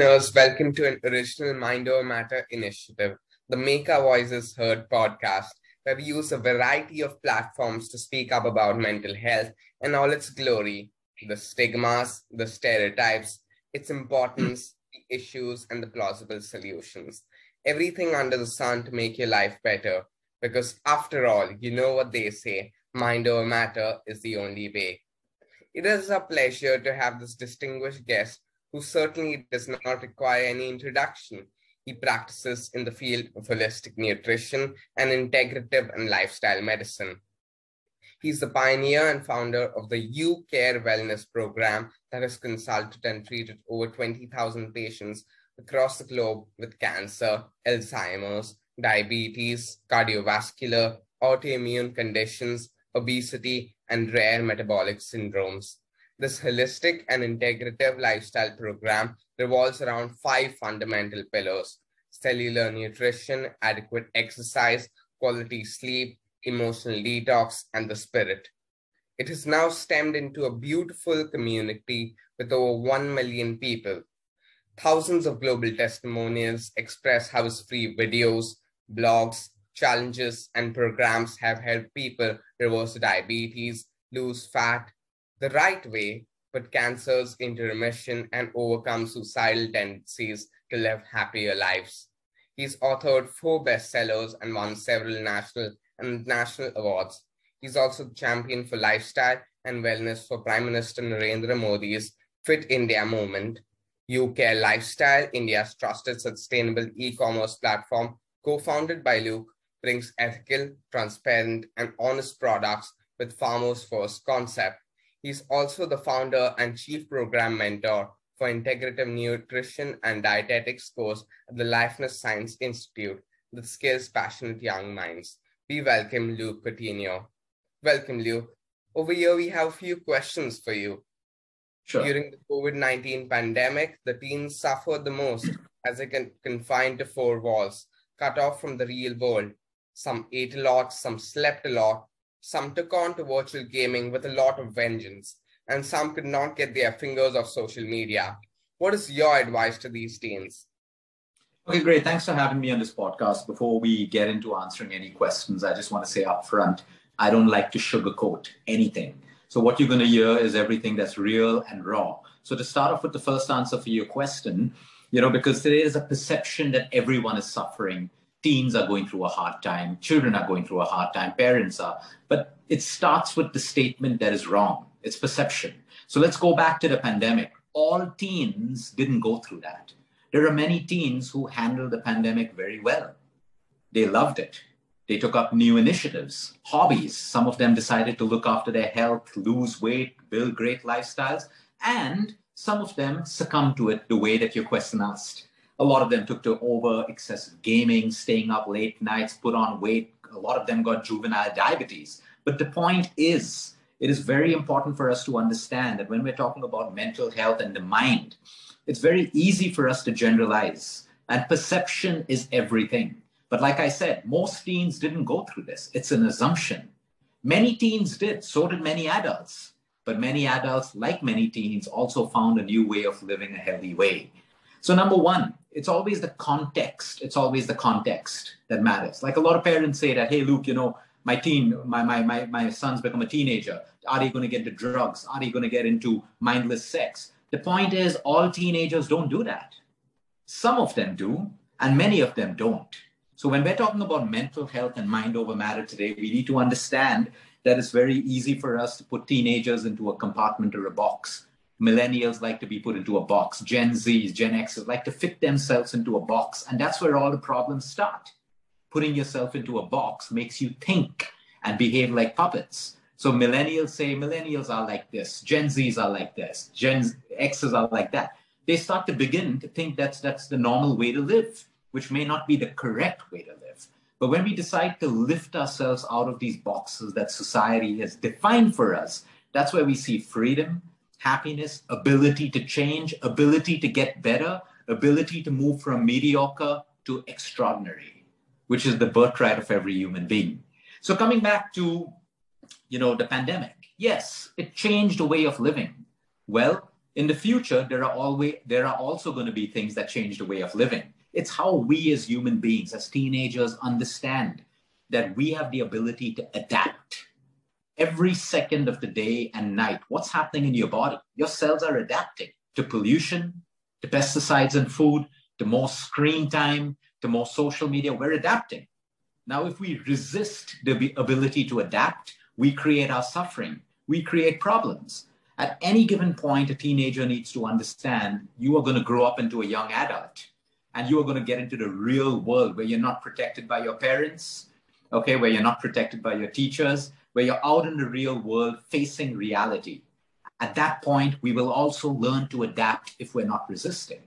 welcome to an original Mind Over Matter initiative, the Make Our Voices Heard podcast, where we use a variety of platforms to speak up about mental health and all its glory, the stigmas, the stereotypes, its importance, the issues, and the plausible solutions. Everything under the sun to make your life better. Because after all, you know what they say mind over matter is the only way. It is a pleasure to have this distinguished guest who certainly does not require any introduction. He practices in the field of holistic nutrition and integrative and lifestyle medicine. He's the pioneer and founder of the You Care Wellness Program that has consulted and treated over 20,000 patients across the globe with cancer, Alzheimer's, diabetes, cardiovascular, autoimmune conditions, obesity, and rare metabolic syndromes. This holistic and integrative lifestyle program revolves around five fundamental pillars cellular nutrition, adequate exercise, quality sleep, emotional detox, and the spirit. It has now stemmed into a beautiful community with over 1 million people. Thousands of global testimonials express how free videos, blogs, challenges, and programs have helped people reverse diabetes, lose fat, the right way, put cancers into remission and overcome suicidal tendencies to live happier lives. He's authored four bestsellers and won several national and national awards. He's also the champion for lifestyle and wellness for Prime Minister Narendra Modi's Fit India movement. You Care Lifestyle, India's trusted sustainable e-commerce platform, co-founded by Luke, brings ethical, transparent, and honest products with farmers first concept He's also the founder and chief program mentor for integrative nutrition and dietetics course at the Lifeless Science Institute that skills passionate young minds. We welcome Luke Coutinho. Welcome, Luke. Over here, we have a few questions for you. Sure. During the COVID 19 pandemic, the teens suffered the most as they can confined to four walls, cut off from the real world. Some ate a lot, some slept a lot, some took on to virtual gaming with a lot of vengeance, and some could not get their fingers off social media. What is your advice to these teens? Okay, great. Thanks for having me on this podcast. Before we get into answering any questions, I just want to say up front, I don't like to sugarcoat anything. So what you're going to hear is everything that's real and raw. So to start off with the first answer for your question, you know, because there is a perception that everyone is suffering teens are going through a hard time, children are going through a hard time, parents are. But it starts with the statement that is wrong. It's perception. So let's go back to the pandemic. All teens didn't go through that. There are many teens who handled the pandemic very well. They loved it. They took up new initiatives, hobbies. Some of them decided to look after their health, lose weight, build great lifestyles. And some of them succumbed to it the way that your question asked a lot of them took to over excessive gaming, staying up late nights, put on weight. A lot of them got juvenile diabetes. But the point is, it is very important for us to understand that when we're talking about mental health and the mind, it's very easy for us to generalize. And perception is everything. But like I said, most teens didn't go through this. It's an assumption. Many teens did, so did many adults. But many adults, like many teens, also found a new way of living a healthy way. So, number one, it's always the context. It's always the context that matters. Like a lot of parents say that, hey, Luke, you know, my teen, my, my, my, my son's become a teenager. Are they going to get into drugs? Are they going to get into mindless sex? The point is, all teenagers don't do that. Some of them do, and many of them don't. So when we're talking about mental health and mind over matter today, we need to understand that it's very easy for us to put teenagers into a compartment or a box millennials like to be put into a box. Gen z's gen x's like to fit themselves into a box. And that's where all the problems start. Putting yourself into a box makes you think and behave like puppets. So millennials say millennials are like this gen z's are like this gen x's are like that. They start to begin to think that's that's the normal way to live which may not be the correct way to live. But when we decide to lift ourselves out of these boxes that society has defined for us that's where we see freedom happiness, ability to change, ability to get better, ability to move from mediocre to extraordinary, which is the birthright of every human being. So coming back to, you know, the pandemic, yes, it changed a way of living. Well, In the future, there are always there are also going to be things that change the way of living. It's how we as human beings, as teenagers, understand that we have the ability to adapt every second of the day and night. What's happening in your body? Your cells are adapting to pollution, to pesticides and food, to more screen time, to more social media. We're adapting. Now, if we resist the ability to adapt, we create our suffering, we create problems. At any given point, a teenager needs to understand you are going to grow up into a young adult and you are going to get into the real world where you're not protected by your parents, okay, where you're not protected by your teachers, where you're out in the real world facing reality. At that point, we will also learn to adapt if we're not resisting.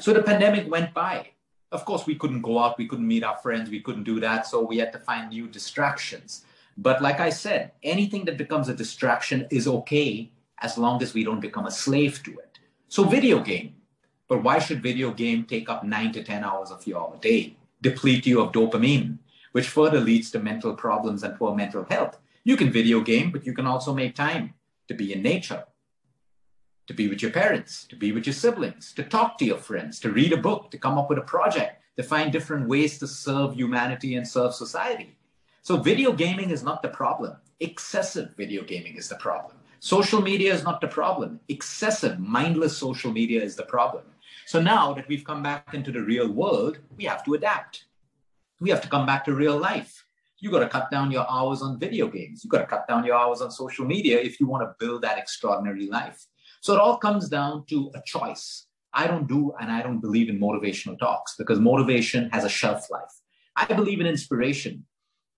So the pandemic went by. Of course, we couldn't go out, we couldn't meet our friends, we couldn't do that. So we had to find new distractions. But like I said, anything that becomes a distraction is okay as long as we don't become a slave to it. So video game. But why should video game take up nine to 10 hours of your day, deplete you of dopamine, which further leads to mental problems and poor mental health? You can video game, but you can also make time to be in nature, to be with your parents, to be with your siblings, to talk to your friends, to read a book, to come up with a project, to find different ways to serve humanity and serve society. So, video gaming is not the problem. Excessive video gaming is the problem. Social media is not the problem. Excessive, mindless social media is the problem. So, now that we've come back into the real world, we have to adapt. We have to come back to real life you got to cut down your hours on video games. You got to cut down your hours on social media if you want to build that extraordinary life. So it all comes down to a choice. I don't do and I don't believe in motivational talks because motivation has a shelf life. I believe in inspiration.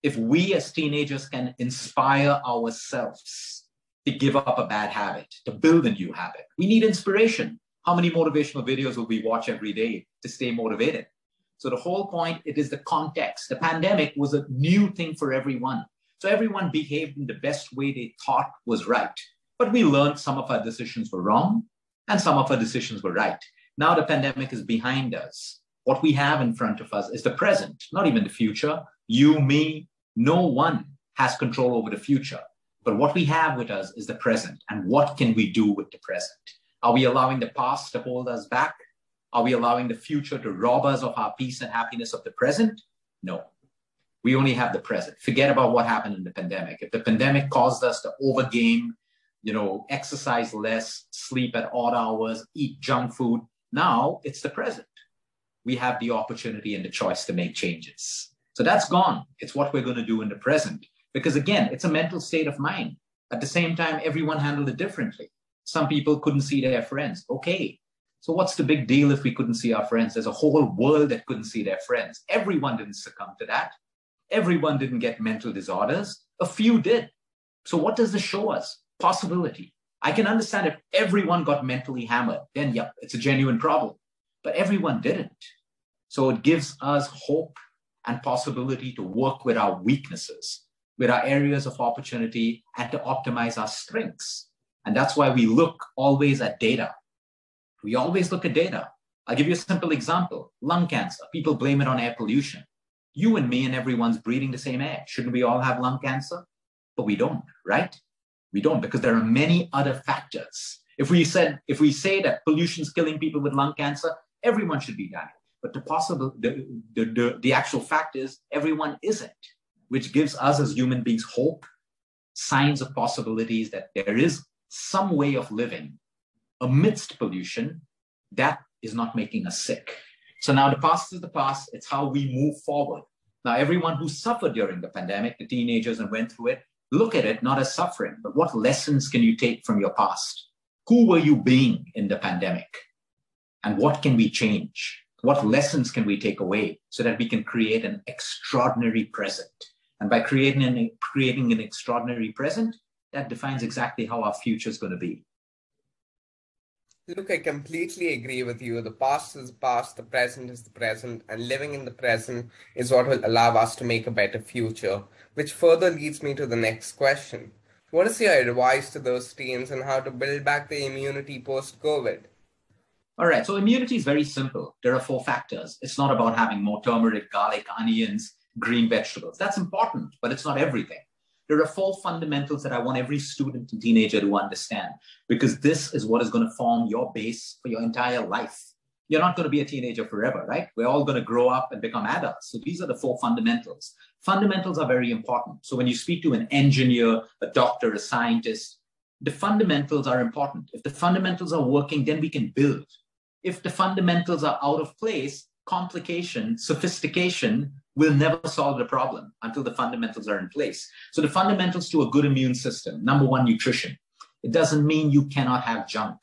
If we as teenagers can inspire ourselves to give up a bad habit, to build a new habit, we need inspiration. How many motivational videos will we watch every day to stay motivated? So the whole point, it is the context. The pandemic was a new thing for everyone. So everyone behaved in the best way they thought was right. But we learned some of our decisions were wrong and some of our decisions were right. Now the pandemic is behind us. What we have in front of us is the present, not even the future. You, me, no one has control over the future. But what we have with us is the present. And what can we do with the present? Are we allowing the past to hold us back? Are we allowing the future to rob us of our peace and happiness of the present? No. We only have the present. Forget about what happened in the pandemic. If the pandemic caused us to overgame, you know, exercise less, sleep at odd hours, eat junk food, now it's the present. We have the opportunity and the choice to make changes. So that's gone. It's what we're going to do in the present. Because again, it's a mental state of mind. At the same time, everyone handled it differently. Some people couldn't see their friends. Okay, so what's the big deal if we couldn't see our friends? There's a whole world that couldn't see their friends. Everyone didn't succumb to that. Everyone didn't get mental disorders. A few did. So what does this show us? Possibility. I can understand if everyone got mentally hammered, then yeah, it's a genuine problem. But everyone didn't. So it gives us hope and possibility to work with our weaknesses, with our areas of opportunity, and to optimize our strengths. And that's why we look always at data we always look at data. I'll give you a simple example lung cancer. People blame it on air pollution. You and me and everyone's breathing the same air. Shouldn't we all have lung cancer? But we don't, right? We don't because there are many other factors. If we said, if we say that pollution is killing people with lung cancer, everyone should be dying. But the possible, the, the, the, the actual fact is everyone isn't, which gives us as human beings hope, signs of possibilities that there is some way of living amidst pollution, that is not making us sick. So now the past is the past. It's how we move forward. Now, everyone who suffered during the pandemic, the teenagers and went through it, look at it not as suffering, but what lessons can you take from your past? Who were you being in the pandemic? And what can we change? What lessons can we take away so that we can create an extraordinary present? And by creating an, creating an extraordinary present, that defines exactly how our future is going to be. Look, I completely agree with you. The past is the past, the present is the present, and living in the present is what will allow us to make a better future. Which further leads me to the next question. What is your advice to those teens on how to build back the immunity post COVID? All right, so immunity is very simple. There are four factors. It's not about having more turmeric, garlic, onions, green vegetables. That's important, but it's not everything. There are four fundamentals that I want every student and teenager to understand because this is what is going to form your base for your entire life. You're not going to be a teenager forever, right? We're all going to grow up and become adults. So these are the four fundamentals. Fundamentals are very important. So when you speak to an engineer, a doctor, a scientist, the fundamentals are important. If the fundamentals are working, then we can build. If the fundamentals are out of place, complication, sophistication will never solve the problem until the fundamentals are in place. So the fundamentals to a good immune system, number one, nutrition. It doesn't mean you cannot have junk.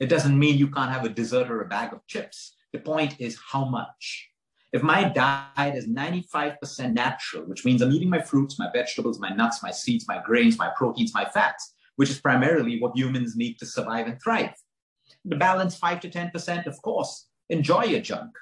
It doesn't mean you can't have a dessert or a bag of chips. The point is how much. If my diet is 95% natural, which means I'm eating my fruits, my vegetables, my nuts, my seeds, my grains, my proteins, my fats, which is primarily what humans need to survive and thrive. The balance 5 to 10%, of course, enjoy your junk.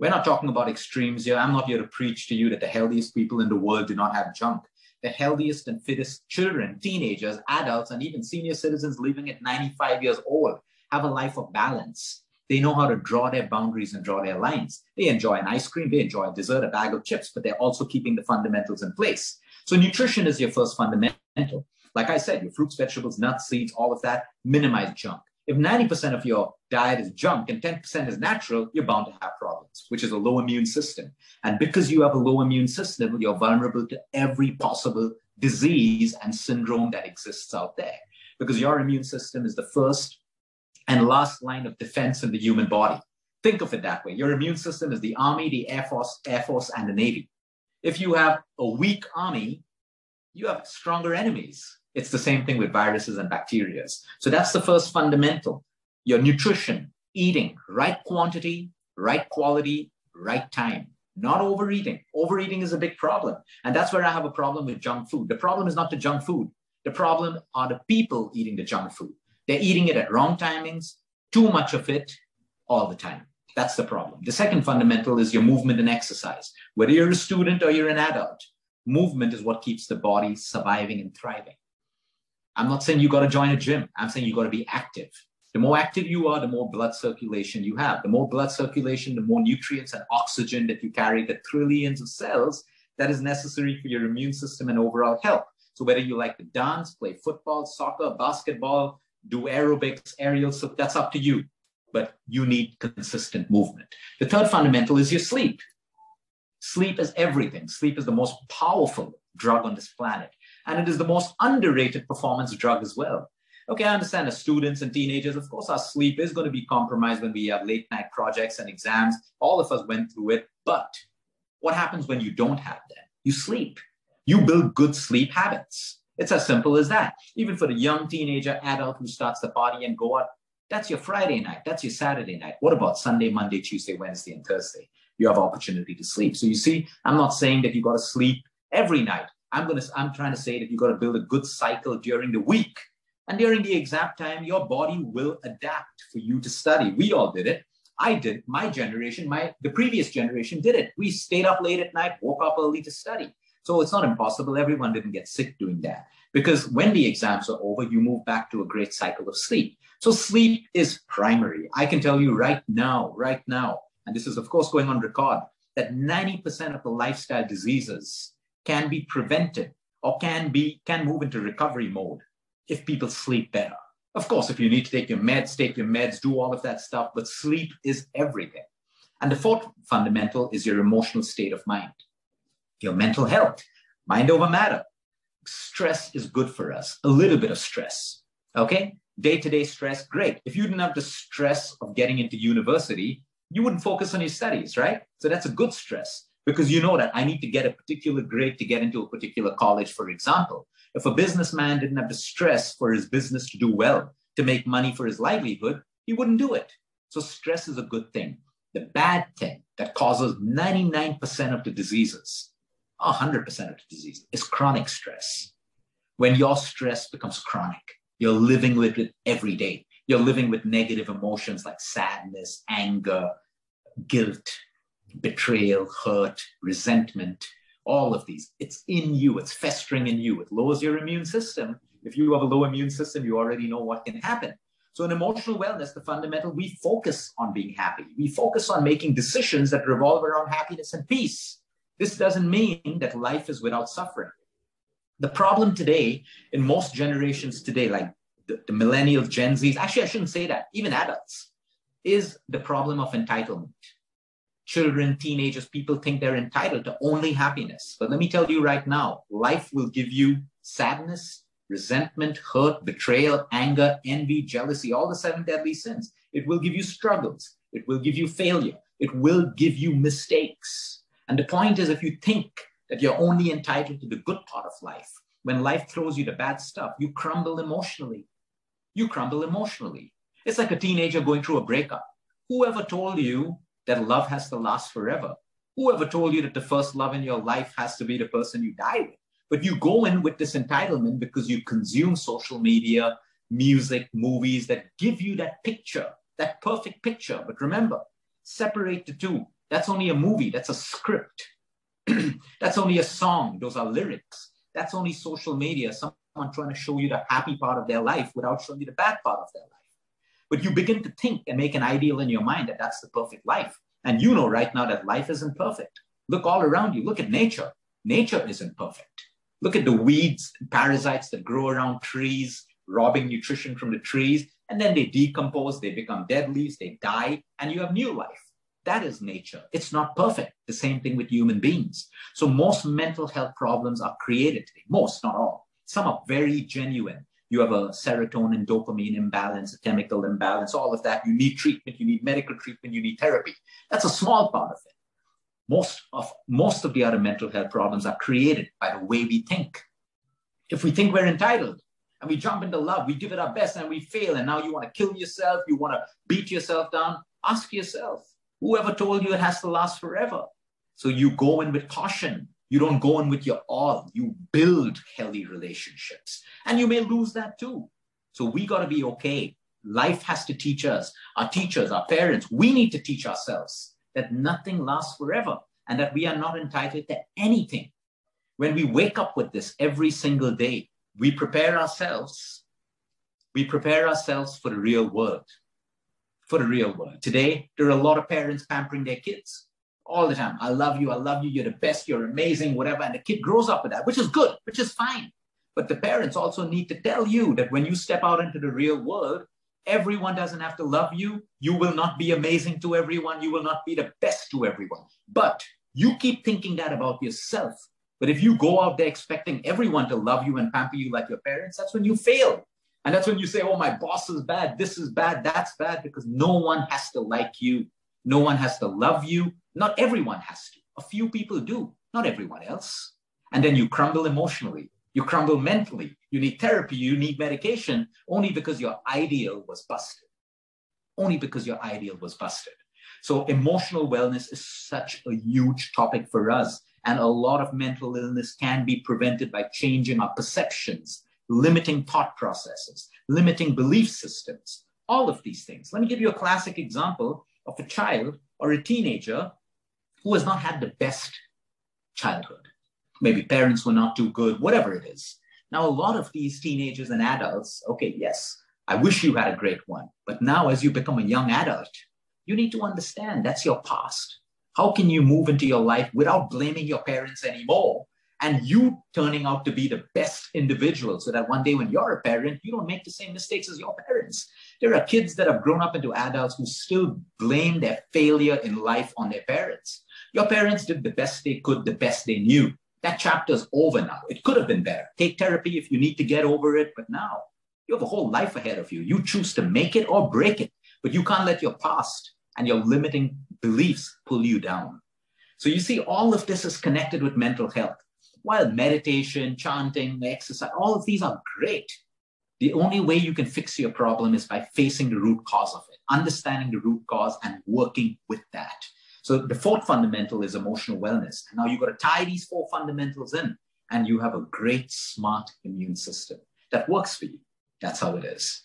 We're not talking about extremes here. I'm not here to preach to you that the healthiest people in the world do not have junk. The healthiest and fittest children, teenagers, adults, and even senior citizens living at 95 years old have a life of balance. They know how to draw their boundaries and draw their lines. They enjoy an ice cream, they enjoy a dessert, a bag of chips, but they're also keeping the fundamentals in place. So nutrition is your first fundamental. Like I said, your fruits, vegetables, nuts, seeds, all of that, minimize junk. If 90% of your diet is junk and 10% is natural, you're bound to have problems, which is a low immune system. And because you have a low immune system, you're vulnerable to every possible disease and syndrome that exists out there. Because your immune system is the first and last line of defense in the human body. Think of it that way. Your immune system is the Army, the Air Force, Air Force, and the Navy. If you have a weak army, you have stronger enemies. It's the same thing with viruses and bacteria. So that's the first fundamental. Your nutrition, eating, right quantity, right quality, right time. Not overeating. Overeating is a big problem. And that's where I have a problem with junk food. The problem is not the junk food. The problem are the people eating the junk food. They're eating it at wrong timings, too much of it, all the time. That's the problem. The second fundamental is your movement and exercise. Whether you're a student or you're an adult, movement is what keeps the body surviving and thriving. I'm not saying you got to join a gym. I'm saying you got to be active. The more active you are, the more blood circulation you have. The more blood circulation, the more nutrients and oxygen that you carry, the trillions of cells that is necessary for your immune system and overall health. So whether you like to dance, play football, soccer, basketball, do aerobics, aerial, so that's up to you. But you need consistent movement. The third fundamental is your sleep. Sleep is everything. Sleep is the most powerful drug on this planet. And it is the most underrated performance drug as well. Okay, I understand as students and teenagers, of course, our sleep is going to be compromised when we have late night projects and exams. All of us went through it. But what happens when you don't have that? You sleep. You build good sleep habits. It's as simple as that. Even for the young teenager, adult who starts the party and go out, that's your Friday night. That's your Saturday night. What about Sunday, Monday, Tuesday, Wednesday, and Thursday? You have opportunity to sleep. So you see, I'm not saying that you got to sleep every night. I'm gonna I'm trying to say that you've got to build a good cycle during the week. And during the exam time, your body will adapt for you to study. We all did it. I did. My generation, my the previous generation did it. We stayed up late at night, woke up early to study. So it's not impossible. Everyone didn't get sick doing that. Because when the exams are over, you move back to a great cycle of sleep. So sleep is primary. I can tell you right now, right now, and this is of course going on record, that 90% of the lifestyle diseases can be prevented or can be can move into recovery mode if people sleep better. Of course, if you need to take your meds, take your meds, do all of that stuff, but sleep is everything. And the fourth fundamental is your emotional state of mind, your mental health, mind over matter. Stress is good for us, a little bit of stress. Okay? Day to day stress, great. If you didn't have the stress of getting into university, you wouldn't focus on your studies, right? So that's a good stress because you know that I need to get a particular grade to get into a particular college, for example. If a businessman didn't have the stress for his business to do well, to make money for his livelihood, he wouldn't do it. So stress is a good thing. The bad thing that causes 99% of the diseases, 100% of the disease, is chronic stress. When your stress becomes chronic, you're living with it every day. You're living with negative emotions like sadness, anger, guilt, betrayal, hurt, resentment, all of these. It's in you, it's festering in you. It lowers your immune system. If you have a low immune system, you already know what can happen. So, in emotional wellness, the fundamental, we focus on being happy. We focus on making decisions that revolve around happiness and peace. This doesn't mean that life is without suffering. The problem today in most generations today, like the, the millennials, Gen Zs, actually, I shouldn't say that, even adults, is the problem of entitlement. Children, teenagers, people think they're entitled to only happiness. But let me tell you right now, life will give you sadness, resentment, hurt, betrayal, anger, envy, jealousy, all the seven deadly sins. It will give you struggles. It will give you failure. It will give you mistakes. And the point is, if you think that you're only entitled to the good part of life, when life throws you the bad stuff, you crumble emotionally. You crumble emotionally. It's like a teenager going through a breakup. Whoever told you that love has to last forever? Whoever told you that the first love in your life has to be the person you die with? But you go in with this entitlement because you consume social media, music, movies that give you that picture, that perfect picture. But remember, separate the two. That's only a movie, that's a script. that's only a song, those are lyrics. That's only social media, someone trying to show you the happy part of their life without showing you the bad part of their life. But you begin to think and make an ideal in your mind that that's the perfect life. And you know right now that life isn't perfect. Look all around you. Look at nature. Nature isn't perfect. Look at the weeds, parasites that grow around trees, robbing nutrition from the trees, and then they decompose, they become dead leaves, they die, and you have new life. That is nature. It's not perfect. The same thing with human beings. So most mental health problems are created today. Most, not all. Some are very genuine you have a serotonin dopamine imbalance, a chemical imbalance, all of that. You need treatment, you need medical treatment, you need therapy. That's a small part of it. Most of most of the other mental health problems are created by the way we think. If we think we're entitled and we jump into love, we give it our best and we fail, and now you want to kill yourself, you want to beat yourself down, ask yourself, whoever told you it has to last forever? So you go in with caution you don't go in with your all. You build healthy relationships. And you may lose that too. So we got to be okay. Life has to teach us, our teachers, our parents, we need to teach ourselves that nothing lasts forever and that we are not entitled to anything. When we wake up with this every single day, we prepare ourselves. We prepare ourselves for the real world. For the real world. Today, there are a lot of parents pampering their kids all the time. I love you. I love you. You're the best. You're amazing, whatever. And the kid grows up with that, which is good, which is fine. But the parents also need to tell you that when you step out into the real world, everyone doesn't have to love you. You will not be amazing to everyone. You will not be the best to everyone. But you keep thinking that about yourself. But if you go out there expecting everyone to love you and pamper you like your parents, that's when you fail. And that's when you say, oh, my boss is bad. This is bad. That's bad because no one has to like you. No one has to love you. Not everyone has to. A few people do, not everyone else. And then you crumble emotionally. You crumble mentally. You need therapy. You need medication only because your ideal was busted. Only because your ideal was busted. So emotional wellness is such a huge topic for us. And a lot of mental illness can be prevented by changing our perceptions, limiting thought processes, limiting belief systems, all of these things. Let me give you a classic example of a child or a teenager who has not had the best childhood. Maybe parents were not too good, whatever it is. Now, a lot of these teenagers and adults, okay, yes, I wish you had a great one. But now, as you become a young adult, you need to understand that's your past. How can you move into your life without blaming your parents anymore and you turning out to be the best individual so that one day when you're a parent, you don't make the same mistakes as your parents. There are kids that have grown up into adults who still blame their failure in life on their parents. Your parents did the best they could, the best they knew. That chapter's over now. It could have been better. Take therapy if you need to get over it, but now you have a whole life ahead of you. You choose to make it or break it, but you can't let your past and your limiting beliefs pull you down. So you see, all of this is connected with mental health. While meditation, chanting, exercise, all of these are great. The only way you can fix your problem is by facing the root cause of it, understanding the root cause and working with that. So the fourth fundamental is emotional wellness. And now you've got to tie these four fundamentals in, and you have a great, smart immune system that works for you. That's how it is.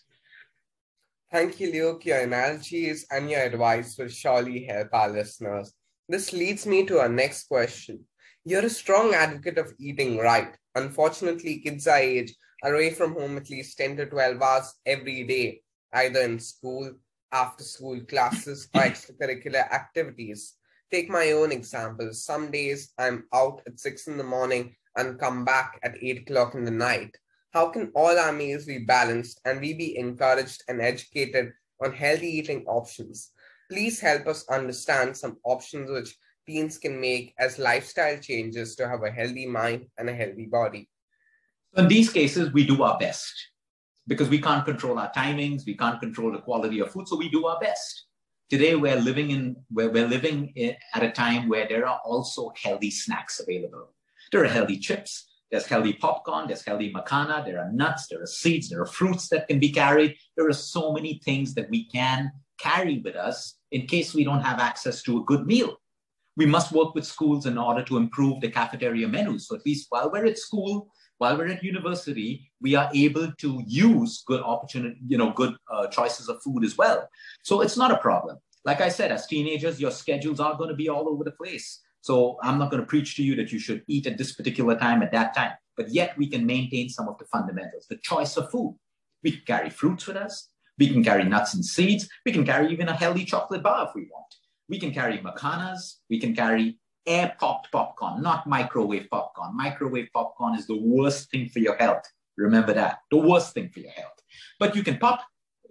Thank you, Luke. Your analogies and your advice will surely help our listeners. This leads me to our next question. You're a strong advocate of eating right. Unfortunately, kids our age are away from home at least 10 to 12 hours every day, either in school after school classes or extracurricular activities. Take my own example. Some days I'm out at six in the morning and come back at 8 o'clock in the night? How can all our meals be balanced and we be encouraged and educated on healthy eating options? Please help us understand some options which teens can make as lifestyle changes to have a healthy mind and a healthy body. So in these cases, we do our best because we can't control our timings, we can't control the quality of food, so we do our best. Today, we're living in we're, we're living in, at a time where there are also healthy snacks available. There are healthy chips, there's healthy popcorn, there's healthy makhana, there are nuts, there are seeds, there are fruits that can be carried. There are so many things that we can carry with us in case we don't have access to a good meal. We must work with schools in order to improve the cafeteria menus. So at least while we're at school, while we're at university, we are able to use good opportunity, you know, good uh, choices of food as well. So it's not a problem. Like I said, as teenagers, your schedules are going to be all over the place. So I'm not going to preach to you that you should eat at this particular time at that time, but yet we can maintain some of the fundamentals, the choice of food. We can carry fruits with us. We can carry nuts and seeds. We can carry even a healthy chocolate bar if we want. We can carry makhanas. We can carry air popped popcorn, not microwave popcorn. Microwave popcorn is the worst thing for your health. Remember that, the worst thing for your health. But you can pop,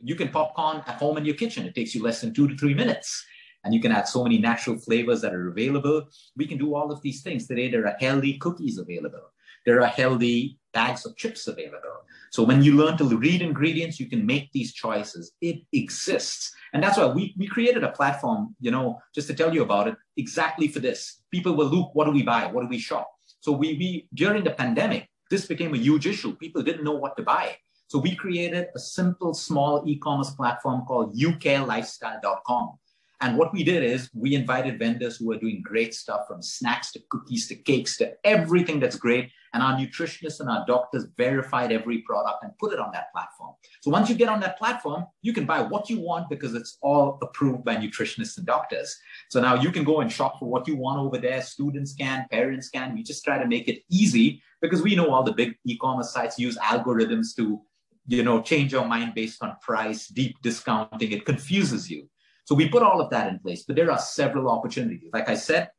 you can popcorn at home in your kitchen. It takes you less than two to three minutes. And you can add so many natural flavors that are available. We can do all of these things. Today, there are healthy cookies available. There are healthy bags of chips available. So when you learn to read ingredients, you can make these choices. It exists. And that's why we, we created a platform, you know, just to tell you about it, exactly for this. People will look, what do we buy? What do we shop? So we, we during the pandemic, this became a huge issue. People didn't know what to buy. So we created a simple, small e-commerce platform called youcarelifestyle.com. And what we did is we invited vendors who were doing great stuff from snacks to cookies to cakes to everything that's great. And our nutritionists and our doctors verified every product and put it on that platform. So once you get on that platform, you can buy what you want because it's all approved by nutritionists and doctors. So now you can go and shop for what you want over there. Students can, parents can. We just try to make it easy because we know all the big e-commerce sites use algorithms to you know change your mind based on price deep discounting it confuses you so we put all of that in place, but there are several opportunities. Like I said,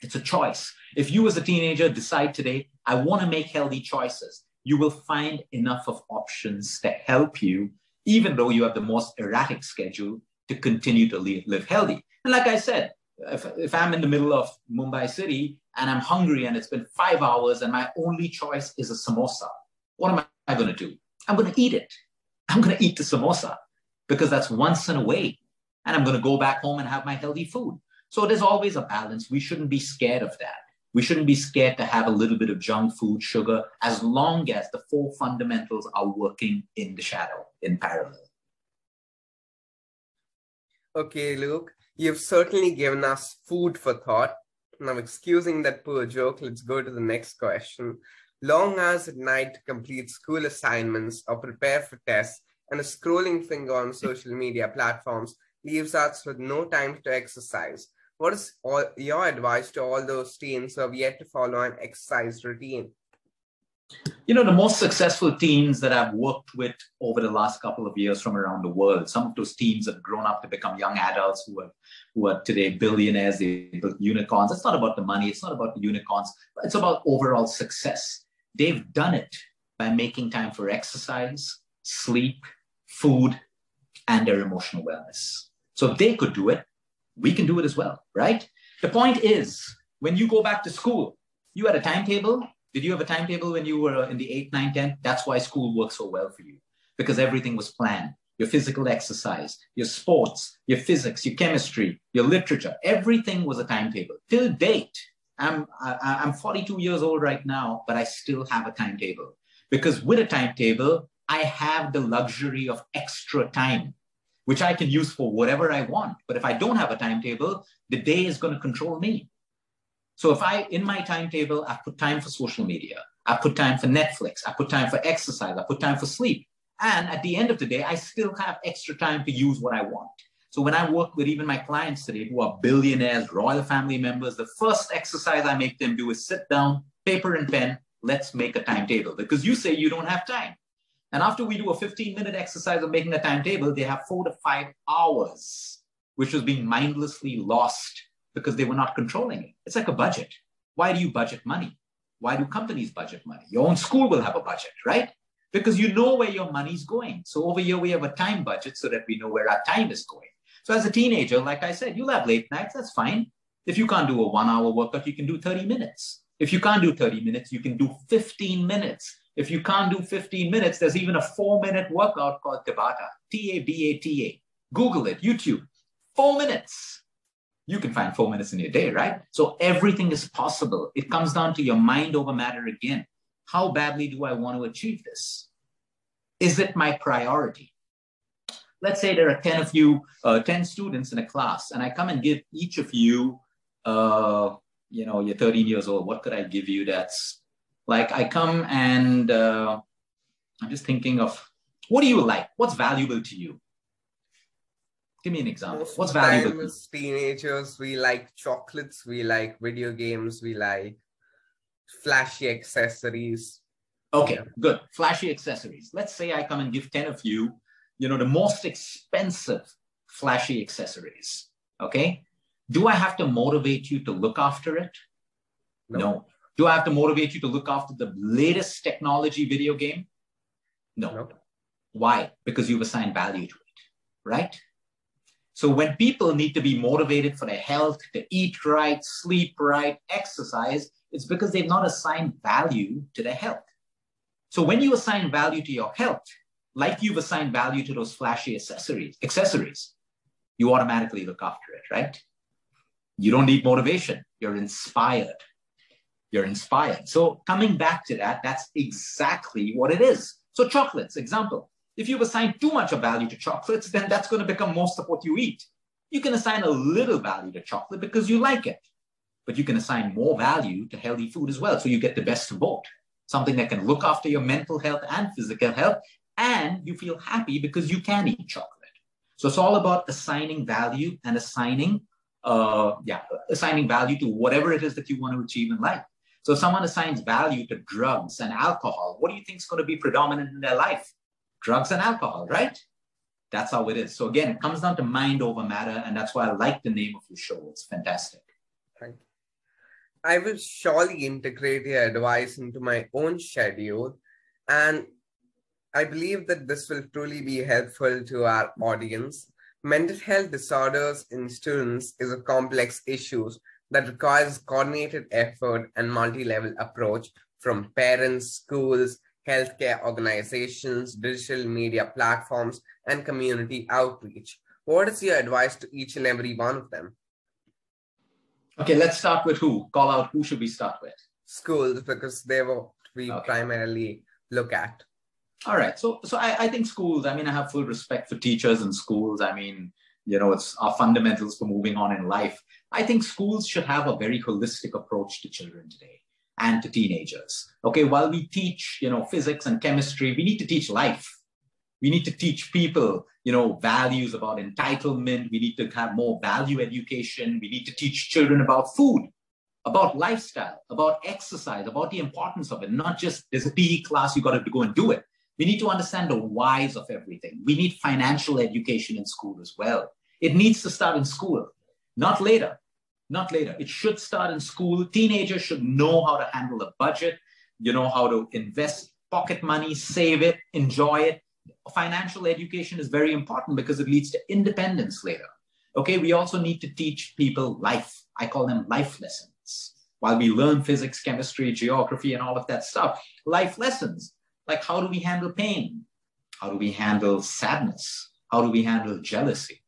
it's a choice. If you as a teenager decide today, I want to make healthy choices, you will find enough of options to help you, even though you have the most erratic schedule, to continue to live, live healthy. And like I said, if, if I'm in the middle of Mumbai city and I'm hungry and it's been five hours and my only choice is a samosa, what am I going to do? I'm going to eat it. I'm going to eat the samosa because that's once in a way and I'm going to go back home and have my healthy food. So there's always a balance. We shouldn't be scared of that. We shouldn't be scared to have a little bit of junk food, sugar, as long as the four fundamentals are working in the shadow, in parallel. Okay, Luke, you've certainly given us food for thought. Now, excusing that poor joke, let's go to the next question. Long hours at night to complete school assignments or prepare for tests and a scrolling finger on social media platforms leaves us with no time to exercise. What is all your advice to all those teens who have yet to follow an exercise routine? You know, the most successful teens that I've worked with over the last couple of years from around the world, some of those teens have grown up to become young adults who are, who are today billionaires, they built unicorns. It's not about the money, it's not about the unicorns, it's about overall success. They've done it by making time for exercise, sleep, food, and their emotional wellness. So if they could do it, we can do it as well, right? The point is, when you go back to school, you had a timetable. Did you have a timetable when you were in the 8, 9, 10? That's why school worked so well for you, because everything was planned. Your physical exercise, your sports, your physics, your chemistry, your literature, everything was a timetable. Till date, I'm, I, I'm 42 years old right now, but I still have a timetable. Because with a timetable, I have the luxury of extra time which I can use for whatever I want. But if I don't have a timetable, the day is going to control me. So if I, in my timetable, I put time for social media, I put time for Netflix, I put time for exercise, I put time for sleep. And at the end of the day, I still have extra time to use what I want. So when I work with even my clients today who are billionaires, royal family members, the first exercise I make them do is sit down, paper and pen, let's make a timetable because you say you don't have time. And after we do a 15 minute exercise of making a timetable, they have four to five hours, which was being mindlessly lost because they were not controlling it. It's like a budget. Why do you budget money? Why do companies budget money? Your own school will have a budget, right? Because you know where your money's going. So over here, we have a time budget so that we know where our time is going. So as a teenager, like I said, you'll have late nights, that's fine. If you can't do a one hour workout, you can do 30 minutes. If you can't do 30 minutes, you can do 15 minutes. If you can't do 15 minutes, there's even a four minute workout called Tabata, T A B A T A. Google it, YouTube, four minutes. You can find four minutes in your day, right? So everything is possible. It comes down to your mind over matter again. How badly do I want to achieve this? Is it my priority? Let's say there are 10 of you, uh, 10 students in a class, and I come and give each of you, uh, you know, you're 13 years old. What could I give you that's like I come and uh, I'm just thinking of what do you like? What's valuable to you? Give me an example. Most What's valuable? As teenagers, we like chocolates, we like video games, we like flashy accessories. Okay, good. Flashy accessories. Let's say I come and give 10 of you, you know, the most expensive flashy accessories. Okay. Do I have to motivate you to look after it? No. no. Do I have to motivate you to look after the latest technology video game? No. no. Why? Because you've assigned value to it, right? So when people need to be motivated for their health, to eat right, sleep right, exercise, it's because they've not assigned value to their health. So when you assign value to your health, like you've assigned value to those flashy accessories, accessories, you automatically look after it, right? You don't need motivation. You're inspired. You're inspired. So coming back to that, that's exactly what it is. So chocolates, example. If you've assigned too much of value to chocolates, then that's going to become most of what you eat. You can assign a little value to chocolate because you like it, but you can assign more value to healthy food as well. So you get the best of both something that can look after your mental health and physical health, and you feel happy because you can eat chocolate. So it's all about assigning value and assigning, uh, yeah, assigning value to whatever it is that you want to achieve in life. So if someone assigns value to drugs and alcohol, what do you think is going to be predominant in their life? drugs and alcohol, right? That's how it is. So again, it comes down to mind over matter, and that's why I like the name of your show. It's fantastic. Thank you. I will surely integrate your advice into my own schedule, and I believe that this will truly be helpful to our audience. Mental health disorders in students is a complex issue that requires coordinated effort and multi-level approach from parents, schools, healthcare organizations, digital media platforms, and community outreach. What is your advice to each and every one of them? Okay, let's start with who. Call out who should we start with? Schools, because they what we okay. primarily look at. All right. So so I, I think schools, I mean, I have full respect for teachers and schools. I mean, you know, it's our fundamentals for moving on in life. I think schools should have a very holistic approach to children today and to teenagers. Okay, while we teach, you know, physics and chemistry, we need to teach life. We need to teach people, you know, values about entitlement. We need to have more value education. We need to teach children about food, about lifestyle, about exercise, about the importance of it. Not just there's a PE class, you got to go and do it. We need to understand the whys of everything. We need financial education in school as well. It needs to start in school, not later not later. It should start in school. Teenagers should know how to handle a budget, you know, how to invest pocket money, save it, enjoy it. Financial education is very important because it leads to independence later. Okay, we also need to teach people life. I call them life lessons. While we learn physics, chemistry, geography, and all of that stuff, life lessons like how do we handle pain? How do we handle sadness? How do we handle jealousy?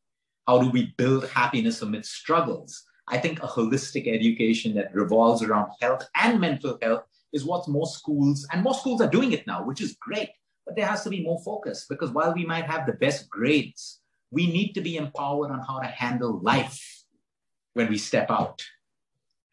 How do we build happiness amidst struggles? I think a holistic education that revolves around health and mental health is what most schools, and most schools are doing it now, which is great. But there has to be more focus because while we might have the best grades, we need to be empowered on how to handle life when we step out.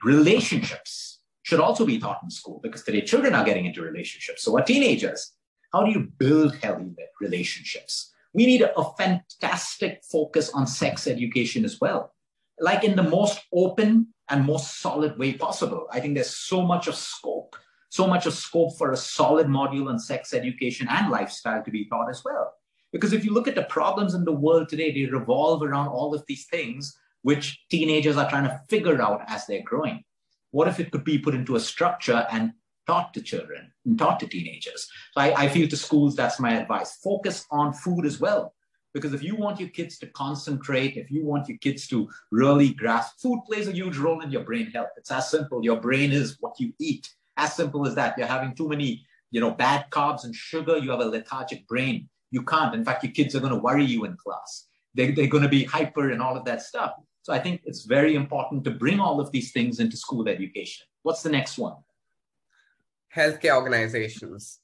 Relationships should also be taught in school because today children are getting into relationships. So are teenagers. How do you build healthy relationships? We need a, a fantastic focus on sex education as well like in the most open and most solid way possible. I think there's so much of scope, so much of scope for a solid module on sex education and lifestyle to be taught as well. Because if you look at the problems in the world today, they revolve around all of these things which teenagers are trying to figure out as they're growing. What if it could be put into a structure and taught to children and taught to teenagers. So I, I feel to schools, that's my advice. Focus on food as well. Because if you want your kids to concentrate, if you want your kids to really grasp, food plays a huge role in your brain health. It's as simple. Your brain is what you eat. As simple as that. You're having too many, you know, bad carbs and sugar. You have a lethargic brain. You can't. In fact, your kids are going to worry you in class. They, they're going to be hyper and all of that stuff. So I think it's very important to bring all of these things into school education. What's the next one? Healthcare organizations.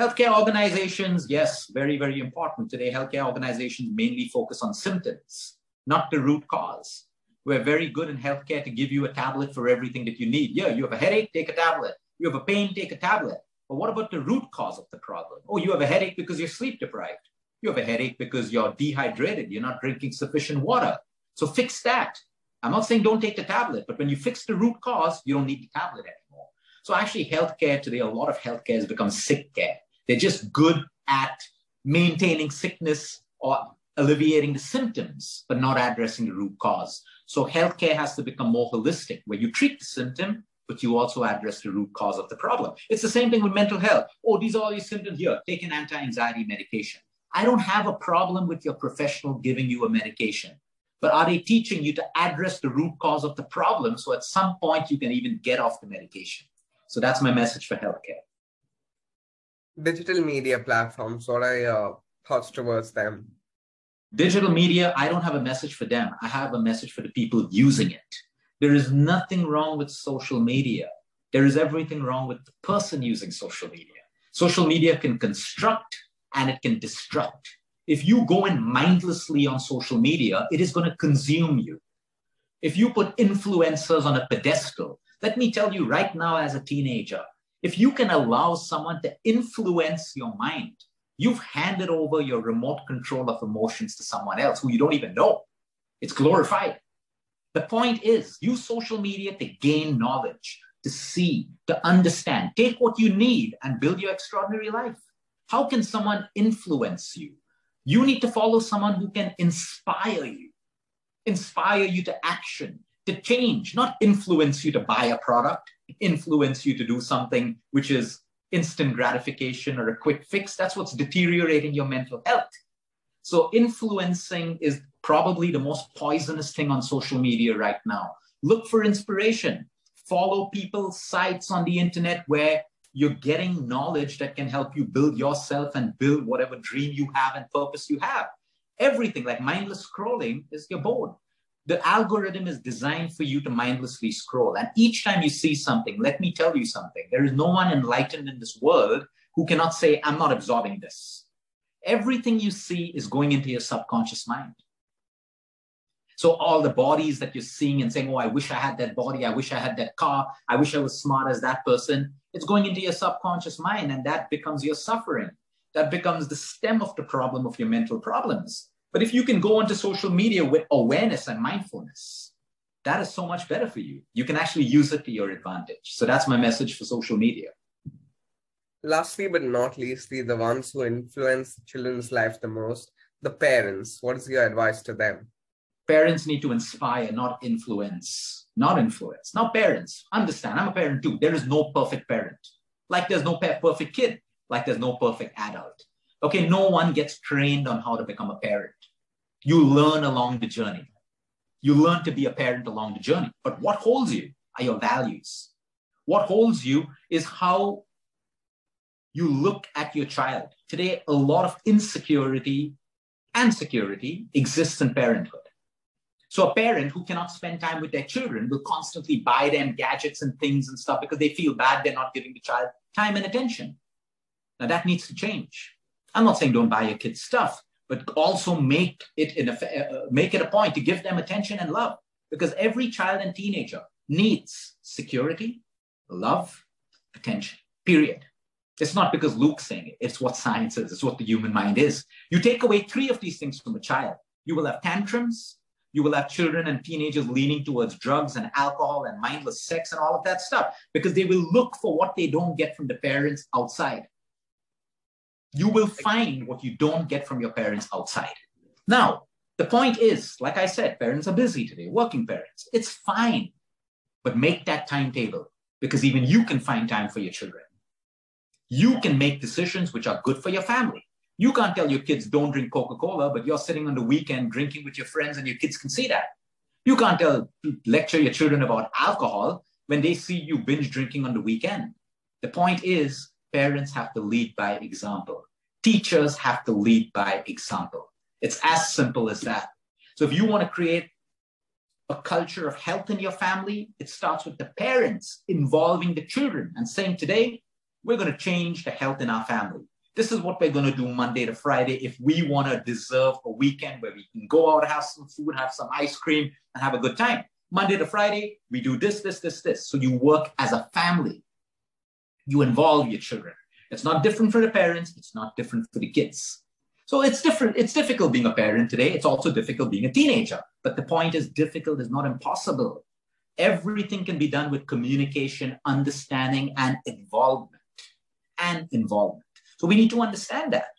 Healthcare organizations, yes, very, very important. Today, healthcare organizations mainly focus on symptoms, not the root cause. We're very good in healthcare to give you a tablet for everything that you need. Yeah, you have a headache, take a tablet. You have a pain, take a tablet. But what about the root cause of the problem? Oh, you have a headache because you're sleep deprived. You have a headache because you're dehydrated. You're not drinking sufficient water. So fix that. I'm not saying don't take the tablet, but when you fix the root cause, you don't need the tablet anymore. So actually, healthcare today, a lot of healthcare has become sick care. They're just good at maintaining sickness or alleviating the symptoms, but not addressing the root cause. So healthcare has to become more holistic, where you treat the symptom, but you also address the root cause of the problem. It's the same thing with mental health. Oh, these are all your symptoms here. Take an anti-anxiety medication. I don't have a problem with your professional giving you a medication, but are they teaching you to address the root cause of the problem so at some point you can even get off the medication? So that's my message for healthcare. Digital media platforms, what are your thoughts towards them? Digital media, I don't have a message for them. I have a message for the people using it. There is nothing wrong with social media. There is everything wrong with the person using social media. Social media can construct and it can destruct. If you go in mindlessly on social media, it is going to consume you. If you put influencers on a pedestal, let me tell you right now, as a teenager, if you can allow someone to influence your mind, you've handed over your remote control of emotions to someone else who you don't even know. It's glorified. The point is, use social media to gain knowledge, to see, to understand. Take what you need and build your extraordinary life. How can someone influence you? You need to follow someone who can inspire you, inspire you to action, to change, not influence you to buy a product, influence you to do something which is instant gratification or a quick fix. That's what's deteriorating your mental health. So, influencing is probably the most poisonous thing on social media right now. Look for inspiration. Follow people's sites on the internet where you're getting knowledge that can help you build yourself and build whatever dream you have and purpose you have. Everything like mindless scrolling is your bored the algorithm is designed for you to mindlessly scroll. And each time you see something, let me tell you something there is no one enlightened in this world who cannot say, I'm not absorbing this. Everything you see is going into your subconscious mind. So, all the bodies that you're seeing and saying, Oh, I wish I had that body. I wish I had that car. I wish I was smart as that person. It's going into your subconscious mind, and that becomes your suffering. That becomes the stem of the problem of your mental problems. But if you can go onto social media with awareness and mindfulness, that is so much better for you. You can actually use it to your advantage. So that's my message for social media. Lastly, but not leastly, the ones who influence children's life the most, the parents. What is your advice to them? Parents need to inspire, not influence. Not influence. Now, parents, understand, I'm a parent too. There is no perfect parent. Like there's no perfect kid, like there's no perfect adult. Okay, no one gets trained on how to become a parent. You learn along the journey. You learn to be a parent along the journey. But what holds you are your values. What holds you is how you look at your child. Today, a lot of insecurity and security exists in parenthood. So a parent who cannot spend time with their children will constantly buy them gadgets and things and stuff because they feel bad they're not giving the child time and attention. Now that needs to change. I'm not saying don't buy your kids stuff, but also make it in a, uh, make it a point to give them attention and love because every child and teenager needs security, love, attention. Period. It's not because Luke's saying it. It's what science is. It's what the human mind is. You take away three of these things from a child, you will have tantrums. You will have children and teenagers leaning towards drugs and alcohol and mindless sex and all of that stuff because they will look for what they don't get from the parents outside you will find what you don't get from your parents outside. Now, the point is, like I said, parents are busy today, working parents. It's fine, but make that timetable. because even you can find time for your children. You can make decisions which are good for your family. You can't tell your kids don't drink Coca Cola, but you're sitting on the weekend drinking with your friends and your kids can see that. You can't tell, lecture your children about alcohol when they see you binge drinking on the weekend. The point is, parents have to lead by example. Teachers have to lead by example. It's as simple as that. So if you want to create a culture of health in your family, it starts with the parents involving the children and saying, today, we're going to change the health in our family. This is what we're going to do Monday to Friday if we want to deserve a weekend where we can go out, have some food, have some ice cream, and have a good time. Monday to Friday, we do this, this, this, this. So you work as a family. You involve your children. It's not different for the parents, it's not different for the kids. So it's different. It's difficult being a parent today. It's also difficult being a teenager. But the point is, difficult is not impossible. Everything can be done with communication, understanding, and involvement. And involvement. So we need to understand that.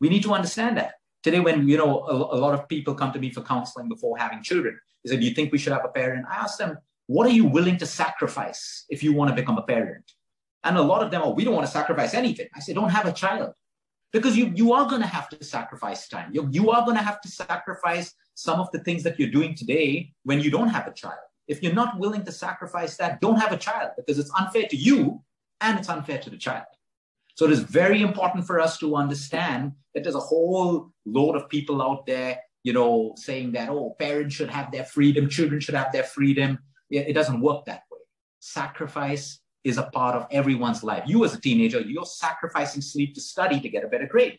We need to understand that. Today, when you know a, a lot of people come to me for counseling before having children, they say, "Do you think we should have a parent?" I ask them, "What are you willing to sacrifice if you want to become a parent?" And a lot of them are, "We don't want to sacrifice anything." I say, "Don't have a child." because you, you are going to have to sacrifice time. You, you are going to have to sacrifice some of the things that you're doing today when you don't have a child. If you're not willing to sacrifice that, don't have a child because it's unfair to you and it's unfair to the child. So it is very important for us to understand that there's a whole load of people out there, you know, saying that, oh, parents should have their freedom, children should have their freedom. It doesn't work that way. Sacrifice is a part of everyone's life. You, as a teenager, you're sacrificing sleep to study to get a better grade.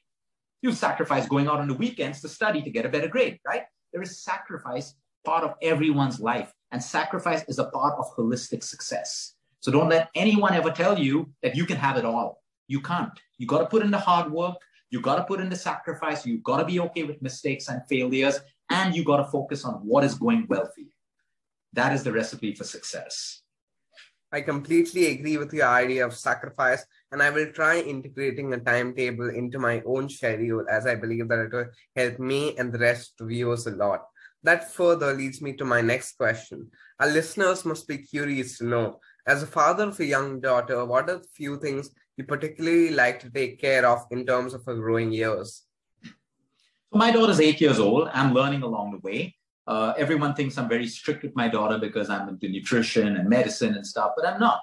You sacrifice going out on the weekends to study to get a better grade, right? There is sacrifice part of everyone's life, and sacrifice is a part of holistic success. So don't let anyone ever tell you that you can have it all. You can't. You got to put in the hard work. You got to put in the sacrifice. You got to be okay with mistakes and failures, and you got to focus on what is going well for you. That is the recipe for success. I completely agree with your idea of sacrifice, and I will try integrating a timetable into my own schedule as I believe that it will help me and the rest of viewers a lot. That further leads me to my next question. Our listeners must be curious to know, as a father of a young daughter, what are the few things you particularly like to take care of in terms of her growing years? So my daughter's eight years old. I'm learning along the way. Uh, everyone thinks I'm very strict with my daughter because I'm into nutrition and medicine and stuff, but I'm not.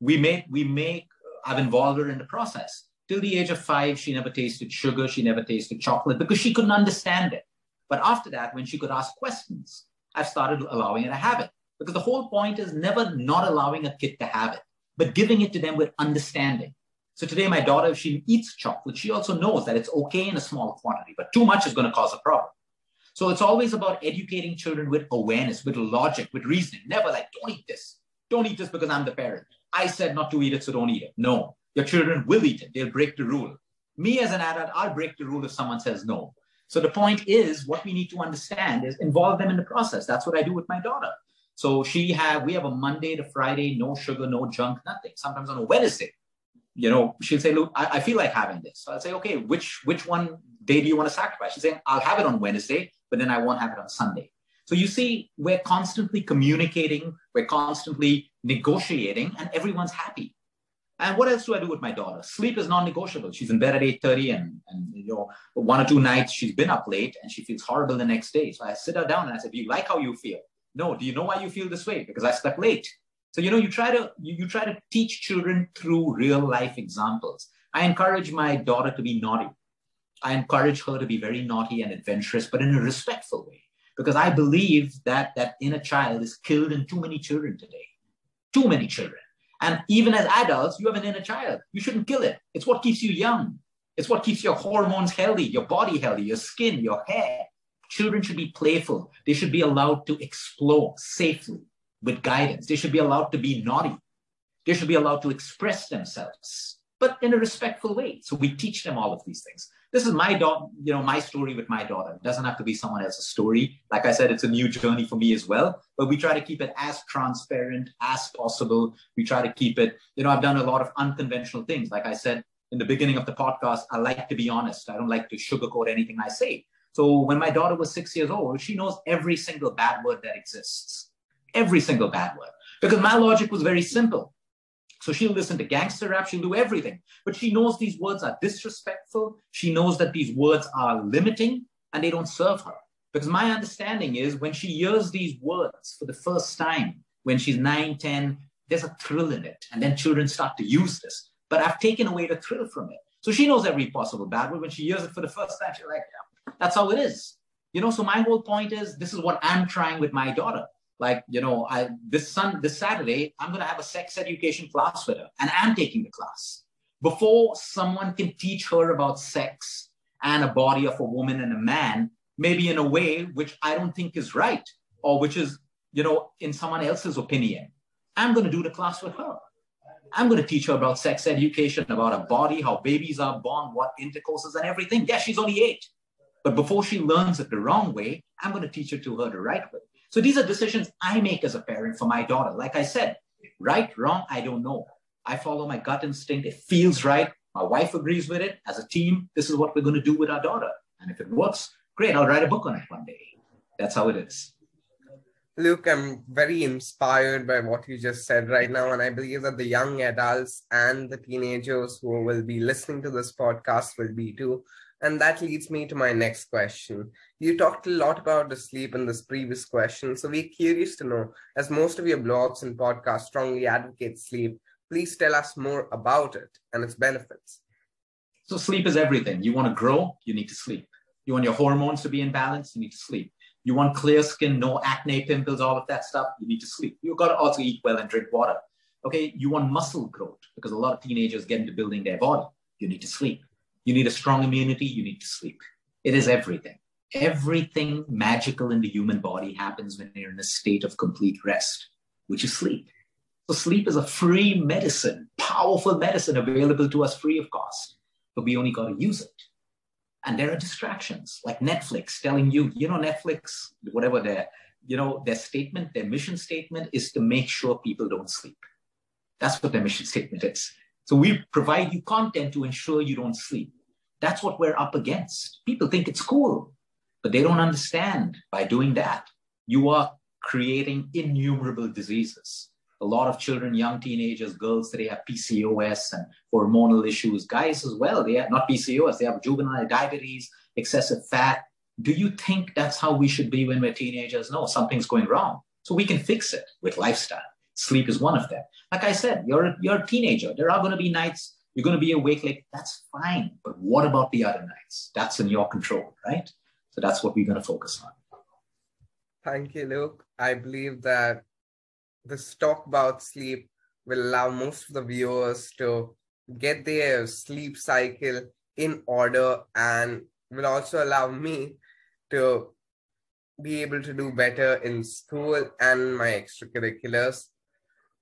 We make, we make, I've involved her in the process. Till the age of five, she never tasted sugar, she never tasted chocolate because she couldn't understand it. But after that, when she could ask questions, I've started allowing her to have it. Because the whole point is never not allowing a kid to have it, but giving it to them with understanding. So today, my daughter, if she eats chocolate, she also knows that it's okay in a small quantity, but too much is going to cause a problem. So it's always about educating children with awareness, with logic, with reasoning. Never like, don't eat this. Don't eat this because I'm the parent. I said not to eat it, so don't eat it. No, your children will eat it. They'll break the rule. Me as an adult, I'll break the rule if someone says no. So the point is, what we need to understand is involve them in the process. That's what I do with my daughter. So she have we have a Monday to Friday, no sugar, no junk, nothing. Sometimes on a Wednesday, you know, she'll say, "Look, I, I feel like having this." So I'll say, "Okay, which which one day do you want to sacrifice?" She's saying, "I'll have it on Wednesday, but then I won't have it on Sunday. So you see, we're constantly communicating, we're constantly negotiating, and everyone's happy. And what else do I do with my daughter? Sleep is non-negotiable. She's in bed at 8:30, and, and you know, one or two nights she's been up late and she feels horrible the next day. So I sit her down and I said, Do you like how you feel? No, do you know why you feel this way? Because I slept late. So you know, you try to you, you try to teach children through real life examples. I encourage my daughter to be naughty. I encourage her to be very naughty and adventurous, but in a respectful way, because I believe that that inner child is killed in too many children today. Too many children. And even as adults, you have an inner child. You shouldn't kill it. It's what keeps you young. It's what keeps your hormones healthy, your body healthy, your skin, your hair. Children should be playful. They should be allowed to explore safely with guidance. They should be allowed to be naughty. They should be allowed to express themselves, but in a respectful way. So we teach them all of these things this is my daughter, you know, my story with my daughter. It doesn't have to be someone else's story. Like I said, it's a new journey for me as well. But we try to keep it as transparent as possible. We try to keep it, you know, I've done a lot of unconventional things. Like I said in the beginning of the podcast, I like to be honest. I don't like to sugarcoat anything I say. So when my daughter was six years old, she knows every single bad word that exists. Every single bad word. Because my logic was very simple. So she'll listen to gangster rap, she'll do everything. But she knows these words are disrespectful. She knows that these words are limiting and they don't serve her. Because my understanding is when she hears these words for the first time, when she's 9, 10, there's a thrill in it. And then children start to use this. But I've taken away the thrill from it. So she knows every possible bad word. When she hears it for the first time, she's like, yeah, that's how it is. You know, so my whole point is this is what I'm trying with my daughter. Like, you know, I this sun this Saturday, I'm gonna have a sex education class with her, and I'm taking the class. Before someone can teach her about sex and a body of a woman and a man, maybe in a way which I don't think is right, or which is, you know, in someone else's opinion. I'm gonna do the class with her. I'm going to teach her about sex education, about a body, how babies are born, what intercourse is, and everything. Yeah, she's only eight. But before she learns it the wrong way, I'm going to teach her to her the right way. So these are decisions I make as a parent for my daughter. Like I said, right, wrong, I don't know. I follow my gut instinct. It feels right. My wife agrees with it. As a team, this is what we're going to do with our daughter. And if it works, great, I'll write a book on it one day. That's how it is. Luke, I'm very inspired by what you just said right now. And I believe that the young adults and the teenagers who will be listening to this podcast will be too. And that leads me to my next question. You talked a lot about the sleep in this previous question. So we're curious to know, as most of your blogs and podcasts strongly advocate sleep, please tell us more about it and its benefits. So sleep is everything. You want to grow, you need to sleep. You want your hormones to be in balance, you need to sleep. You want clear skin, no acne, pimples, all of that stuff, you need to sleep. You've got to also eat well and drink water. Okay, you want muscle growth because a lot of teenagers get into building their body. You need to sleep. You need a strong immunity, you need to sleep. It is everything. Everything magical in the human body happens when you're in a state of complete rest, which is sleep. So, sleep is a free medicine, powerful medicine available to us free of cost, but we only got to use it. And there are distractions like Netflix telling you, you know, Netflix, whatever their, you know, their statement, their mission statement is to make sure people don't sleep. That's what their mission statement is. So we provide you content to ensure you don't sleep. That's what we're up against. People think it's cool, but they don't understand by doing that, you are creating innumerable diseases. A lot of children, young teenagers, girls today have PCOS and hormonal issues. Guys as well, they have not PCOS, they have juvenile diabetes, excessive fat. Do you think that's how we should be when we're teenagers? No, something's going wrong. So we can fix it with lifestyle. Sleep is one of them. Like I said, you're, you're a teenager. There are going to be nights you're going to be awake late. That's fine. But what about the other nights? That's in your control, right? So that's what we're going to focus on. Thank you, Luke. I believe that this talk about sleep will allow most of the viewers to get their sleep cycle in order and will also allow me to be able to do better in school and my extracurriculars.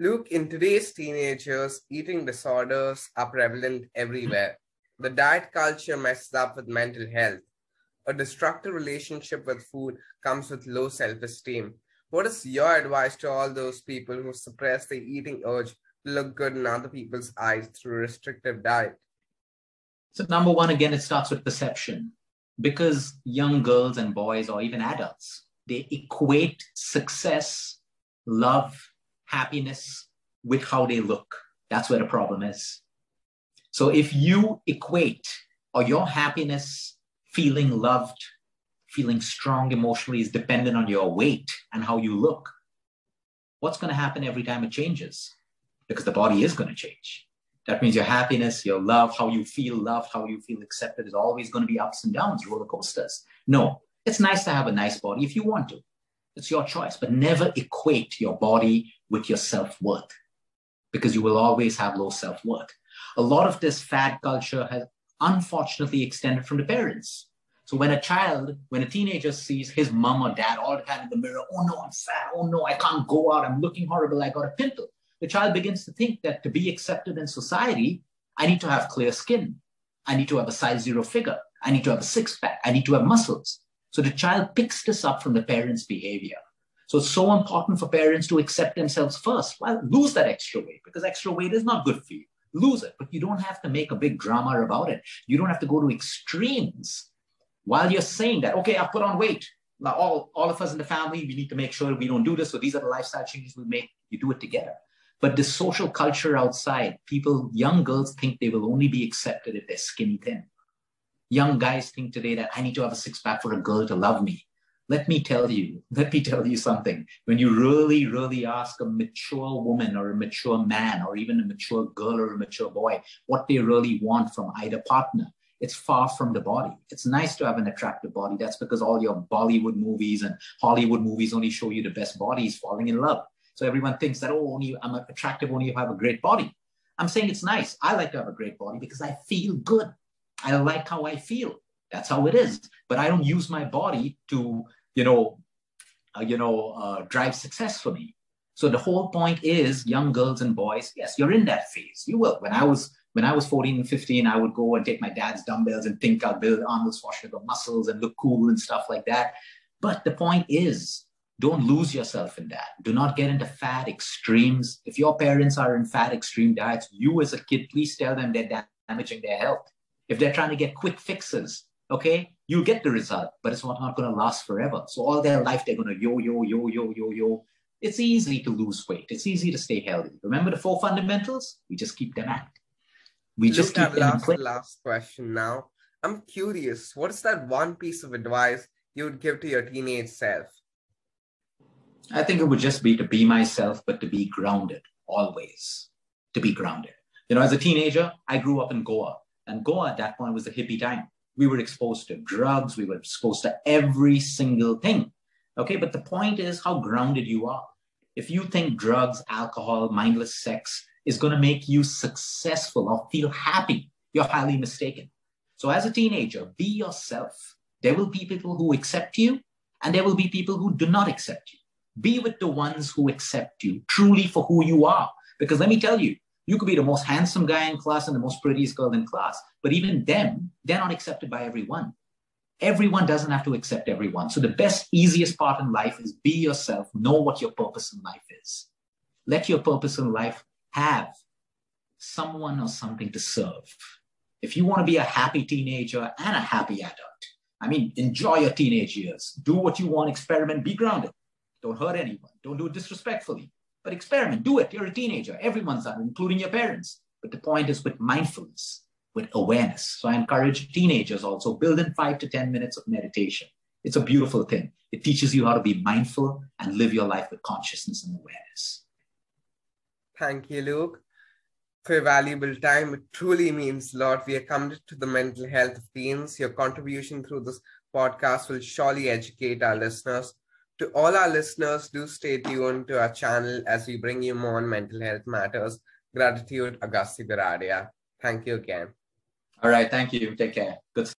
Luke, in today's teenagers, eating disorders are prevalent everywhere. The diet culture messes up with mental health. A destructive relationship with food comes with low self esteem. What is your advice to all those people who suppress their eating urge to look good in other people's eyes through restrictive diet? So, number one, again, it starts with perception. Because young girls and boys, or even adults, they equate success, love, happiness with how they look. That's where the problem is. So if you equate or your happiness, feeling loved, feeling strong emotionally is dependent on your weight and how you look, what's going to happen every time it changes? Because the body is going to change. That means your happiness, your love, how you feel loved, how you feel accepted is always going to be ups and downs, roller coasters. No, it's nice to have a nice body if you want to. It's your choice, but never equate your body with your self worth because you will always have low self worth. A lot of this fad culture has unfortunately extended from the parents. So when a child, when a teenager sees his mom or dad all the time in the mirror, oh no, I'm fat, oh no, I can't go out, I'm looking horrible, I got a pimple. The child begins to think that to be accepted in society, I need to have clear skin. I need to have a size zero figure. I need to have a six pack. I need to have muscles. So the child picks this up from the parent's behavior. So it's so important for parents to accept themselves first. Well, lose that extra weight because extra weight is not good for you. Lose it, but you don't have to make a big drama about it. You don't have to go to extremes. While you're saying that, okay, I've put on weight. Now, all, all of us in the family, we need to make sure we don't do this. So these are the lifestyle changes we make. You do it together. But the social culture outside, people, young girls think they will only be accepted if they're skinny thin. Young guys think today that I need to have a six pack for a girl to love me. Let me tell you, let me tell you something. When you really, really ask a mature woman or a mature man or even a mature girl or a mature boy what they really want from either partner, it's far from the body. It's nice to have an attractive body. That's because all your Bollywood movies and Hollywood movies only show you the best bodies falling in love. So everyone thinks that, oh, only I'm attractive only if I have a great body. I'm saying it's nice. I like to have a great body because I feel good. I like how I feel. That's how it is. But I don't use my body to, you know, uh, you know, uh, drive success for me. So the whole point is, young girls and boys, yes, you're in that phase. You will. When I was when I was 14 and 15, I would go and take my dad's dumbbells and think I'll build Arnold Schwarzenegger muscles and look cool and stuff like that. But the point is, don't lose yourself in that. Do not get into fat extremes. If your parents are in fat extreme diets, you as a kid, please tell them they're damaging their health. If they're trying to get quick fixes, okay, you'll get the result, but it's not, not going to last forever. So all their life, they're going to yo, yo, yo, yo, yo, yo. It's easy to lose weight. It's easy to stay healthy. Remember the four fundamentals? We just keep them at. We Look just keep them last, last question now. I'm curious, what is that one piece of advice you would give to your teenage self? I think it would just be to be myself, but to be grounded always, to be grounded. You know, as a teenager, I grew up in Goa, and Goa at that point was a hippie time. We were exposed to drugs, we were exposed to every single thing. Okay, but the point is how grounded you are. If you think drugs, alcohol, mindless sex is going to make you successful or feel happy, you're highly mistaken. So, as a teenager, be yourself. There will be people who accept you, and there will be people who do not accept you. Be with the ones who accept you truly for who you are. Because let me tell you, you could be the most handsome guy in class and the most prettiest girl in class, but even them, they're not accepted by everyone. Everyone doesn't have to accept everyone. So the best, easiest part in life is be yourself, know what your purpose in life is. Let your purpose in life have someone or something to serve. If you want to be a happy teenager and a happy adult, I mean, enjoy your teenage years. Do what you want, experiment, be grounded. Don't hurt anyone. Don't do it disrespectfully. But experiment, do it. You're a teenager. Everyone's done including your parents. But the point is with mindfulness, with awareness. So I encourage teenagers also build in five to 10 minutes of meditation. It's a beautiful thing. It teaches you how to be mindful and live your life with consciousness and awareness. Thank you, Luke, for your valuable time. It truly means a lot. We are committed to the mental health of teens. Your contribution through this podcast will surely educate our listeners to all our listeners, do stay tuned to our channel as we bring you more on mental health matters. Gratitude, Agastya Biradia. Thank you again. All right. Thank you. Take care. Good.